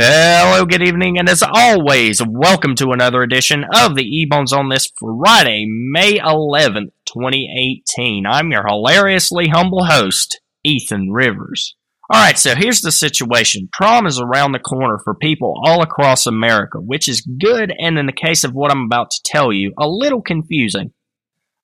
Hello, good evening, and as always, welcome to another edition of the Ebone Zone this Friday, May 11th, 2018. I'm your hilariously humble host, Ethan Rivers. Alright, so here's the situation. Prom is around the corner for people all across America, which is good, and in the case of what I'm about to tell you, a little confusing.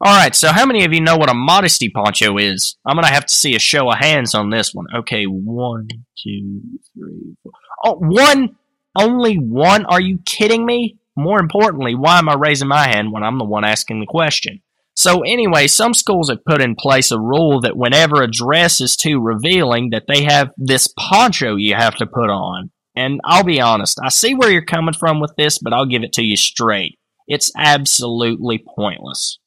Alright, so how many of you know what a modesty poncho is? I'm gonna have to see a show of hands on this one. Okay, one, two, three, four. Oh, one, only one? Are you kidding me? More importantly, why am I raising my hand when I'm the one asking the question? So anyway, some schools have put in place a rule that whenever a dress is too revealing, that they have this poncho you have to put on. And I'll be honest, I see where you're coming from with this, but I'll give it to you straight. It's absolutely pointless.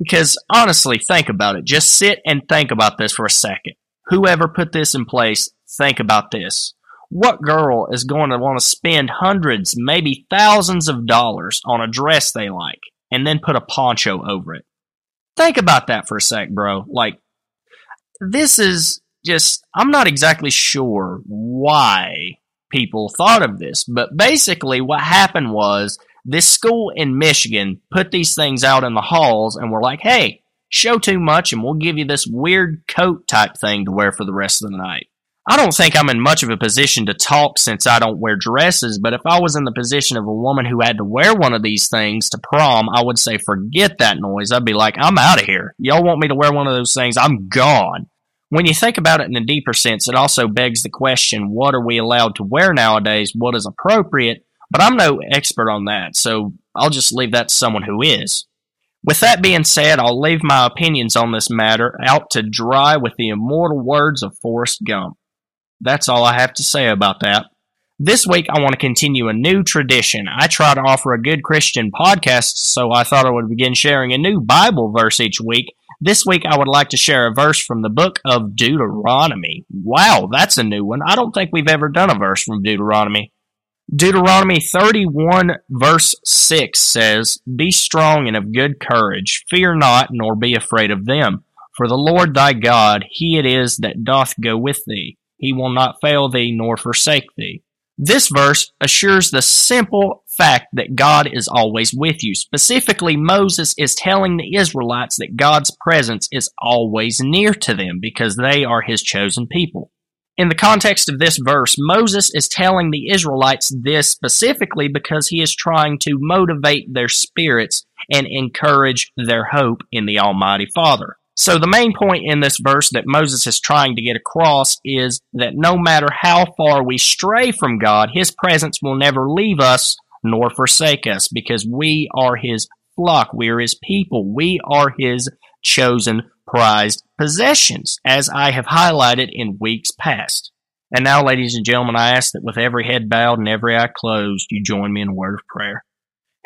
Because honestly, think about it. Just sit and think about this for a second. Whoever put this in place, think about this. What girl is going to want to spend hundreds, maybe thousands of dollars on a dress they like and then put a poncho over it? Think about that for a sec, bro. Like, this is just, I'm not exactly sure why people thought of this, but basically what happened was this school in Michigan put these things out in the halls and were like, hey, show too much and we'll give you this weird coat type thing to wear for the rest of the night. I don't think I'm in much of a position to talk since I don't wear dresses, but if I was in the position of a woman who had to wear one of these things to prom, I would say, forget that noise. I'd be like, I'm out of here. Y'all want me to wear one of those things? I'm gone. When you think about it in a deeper sense, it also begs the question what are we allowed to wear nowadays? What is appropriate? But I'm no expert on that, so I'll just leave that to someone who is. With that being said, I'll leave my opinions on this matter out to dry with the immortal words of Forrest Gump. That's all I have to say about that. This week, I want to continue a new tradition. I try to offer a good Christian podcast, so I thought I would begin sharing a new Bible verse each week. This week, I would like to share a verse from the book of Deuteronomy. Wow, that's a new one. I don't think we've ever done a verse from Deuteronomy. Deuteronomy 31, verse 6 says, Be strong and of good courage, fear not, nor be afraid of them. For the Lord thy God, he it is that doth go with thee he will not fail thee nor forsake thee. This verse assures the simple fact that God is always with you. Specifically, Moses is telling the Israelites that God's presence is always near to them because they are his chosen people. In the context of this verse, Moses is telling the Israelites this specifically because he is trying to motivate their spirits and encourage their hope in the Almighty Father. So the main point in this verse that Moses is trying to get across is that no matter how far we stray from God, his presence will never leave us nor forsake us because we are his flock. We are his people. We are his chosen prized possessions, as I have highlighted in weeks past. And now, ladies and gentlemen, I ask that with every head bowed and every eye closed, you join me in a word of prayer.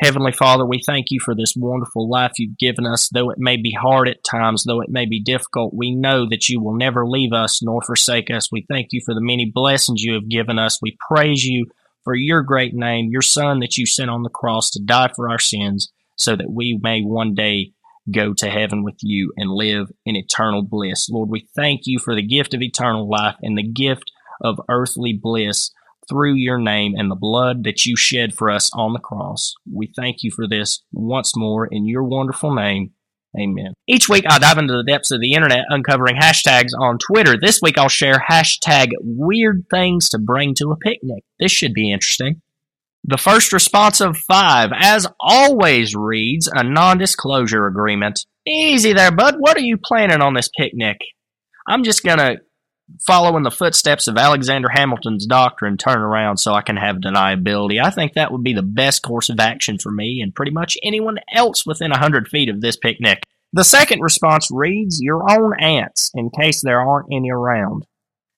Heavenly Father, we thank you for this wonderful life you've given us. Though it may be hard at times, though it may be difficult, we know that you will never leave us nor forsake us. We thank you for the many blessings you have given us. We praise you for your great name, your Son that you sent on the cross to die for our sins so that we may one day go to heaven with you and live in eternal bliss. Lord, we thank you for the gift of eternal life and the gift of earthly bliss through your name and the blood that you shed for us on the cross. We thank you for this once more in your wonderful name. Amen. Each week I dive into the depths of the internet uncovering hashtags on Twitter. This week I'll share hashtag weird things to bring to a picnic. This should be interesting. The first response of five, as always, reads a non disclosure agreement. Easy there, bud. What are you planning on this picnic? I'm just gonna follow in the footsteps of Alexander Hamilton's doctrine, turn around so I can have deniability. I think that would be the best course of action for me and pretty much anyone else within a hundred feet of this picnic. The second response reads, Your own ants, in case there aren't any around.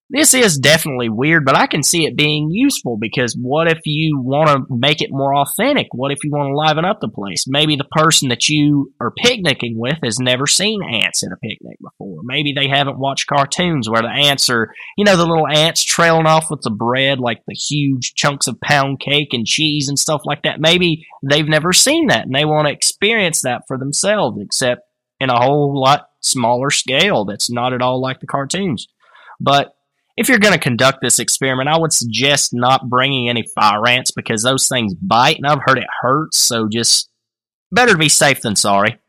This is definitely weird, but I can see it being useful because what if you want to make it more authentic? What if you want to liven up the place? Maybe the person that you are picnicking with has never seen ants in a picnic before. Maybe they haven't watched cartoons where the ants are, you know, the little ants trailing off with the bread, like the huge chunks of pound cake and cheese and stuff like that. Maybe they've never seen that and they want to experience that for themselves, except in a whole lot smaller scale that's not at all like the cartoons. But if you're going to conduct this experiment, I would suggest not bringing any fire ants because those things bite and I've heard it hurts. So just better to be safe than sorry.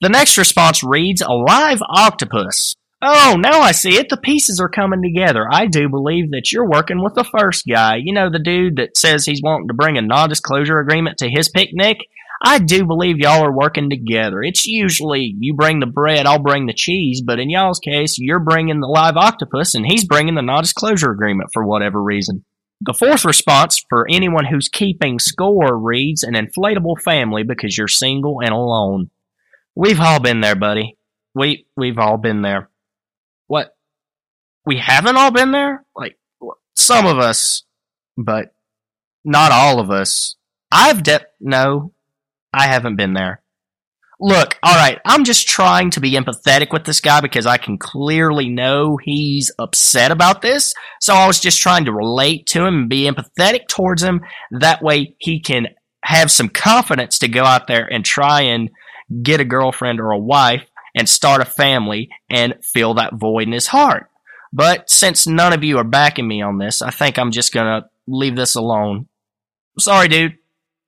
The next response reads a live octopus. Oh, now I see it. The pieces are coming together. I do believe that you're working with the first guy. You know, the dude that says he's wanting to bring a non disclosure agreement to his picnic? I do believe y'all are working together. It's usually you bring the bread, I'll bring the cheese, but in y'all's case, you're bringing the live octopus and he's bringing the non disclosure agreement for whatever reason. The fourth response for anyone who's keeping score reads an inflatable family because you're single and alone. We've all been there, buddy. We we've all been there. What? We haven't all been there? Like, some of us, but not all of us. I've de- no, I haven't been there. Look, alright, I'm just trying to be empathetic with this guy because I can clearly know he's upset about this. So I was just trying to relate to him and be empathetic towards him. That way he can have some confidence to go out there and try and get a girlfriend or a wife and start a family and fill that void in his heart. But since none of you are backing me on this, I think I'm just gonna leave this alone. Sorry, dude.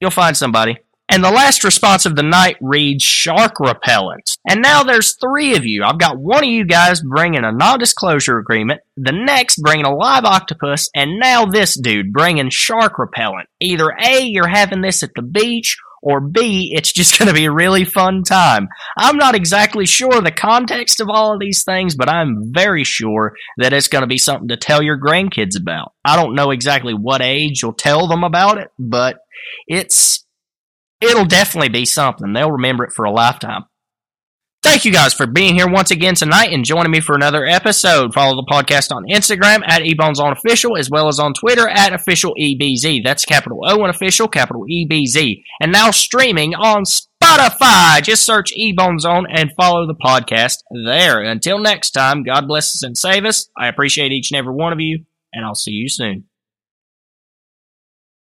You'll find somebody. And the last response of the night reads shark repellent. And now there's three of you. I've got one of you guys bringing a non-disclosure agreement, the next bringing a live octopus, and now this dude bringing shark repellent. Either A, you're having this at the beach, or B, it's just going to be a really fun time. I'm not exactly sure the context of all of these things, but I'm very sure that it's going to be something to tell your grandkids about. I don't know exactly what age you'll tell them about it, but it's it'll definitely be something. They'll remember it for a lifetime. Thank you guys for being here once again tonight and joining me for another episode. Follow the podcast on Instagram at eBoneZoneOfficial as well as on Twitter at OfficialEBZ. That's capital O and official, capital EBZ. And now streaming on Spotify. Just search eBoneZone and follow the podcast there. Until next time, God bless us and save us. I appreciate each and every one of you, and I'll see you soon.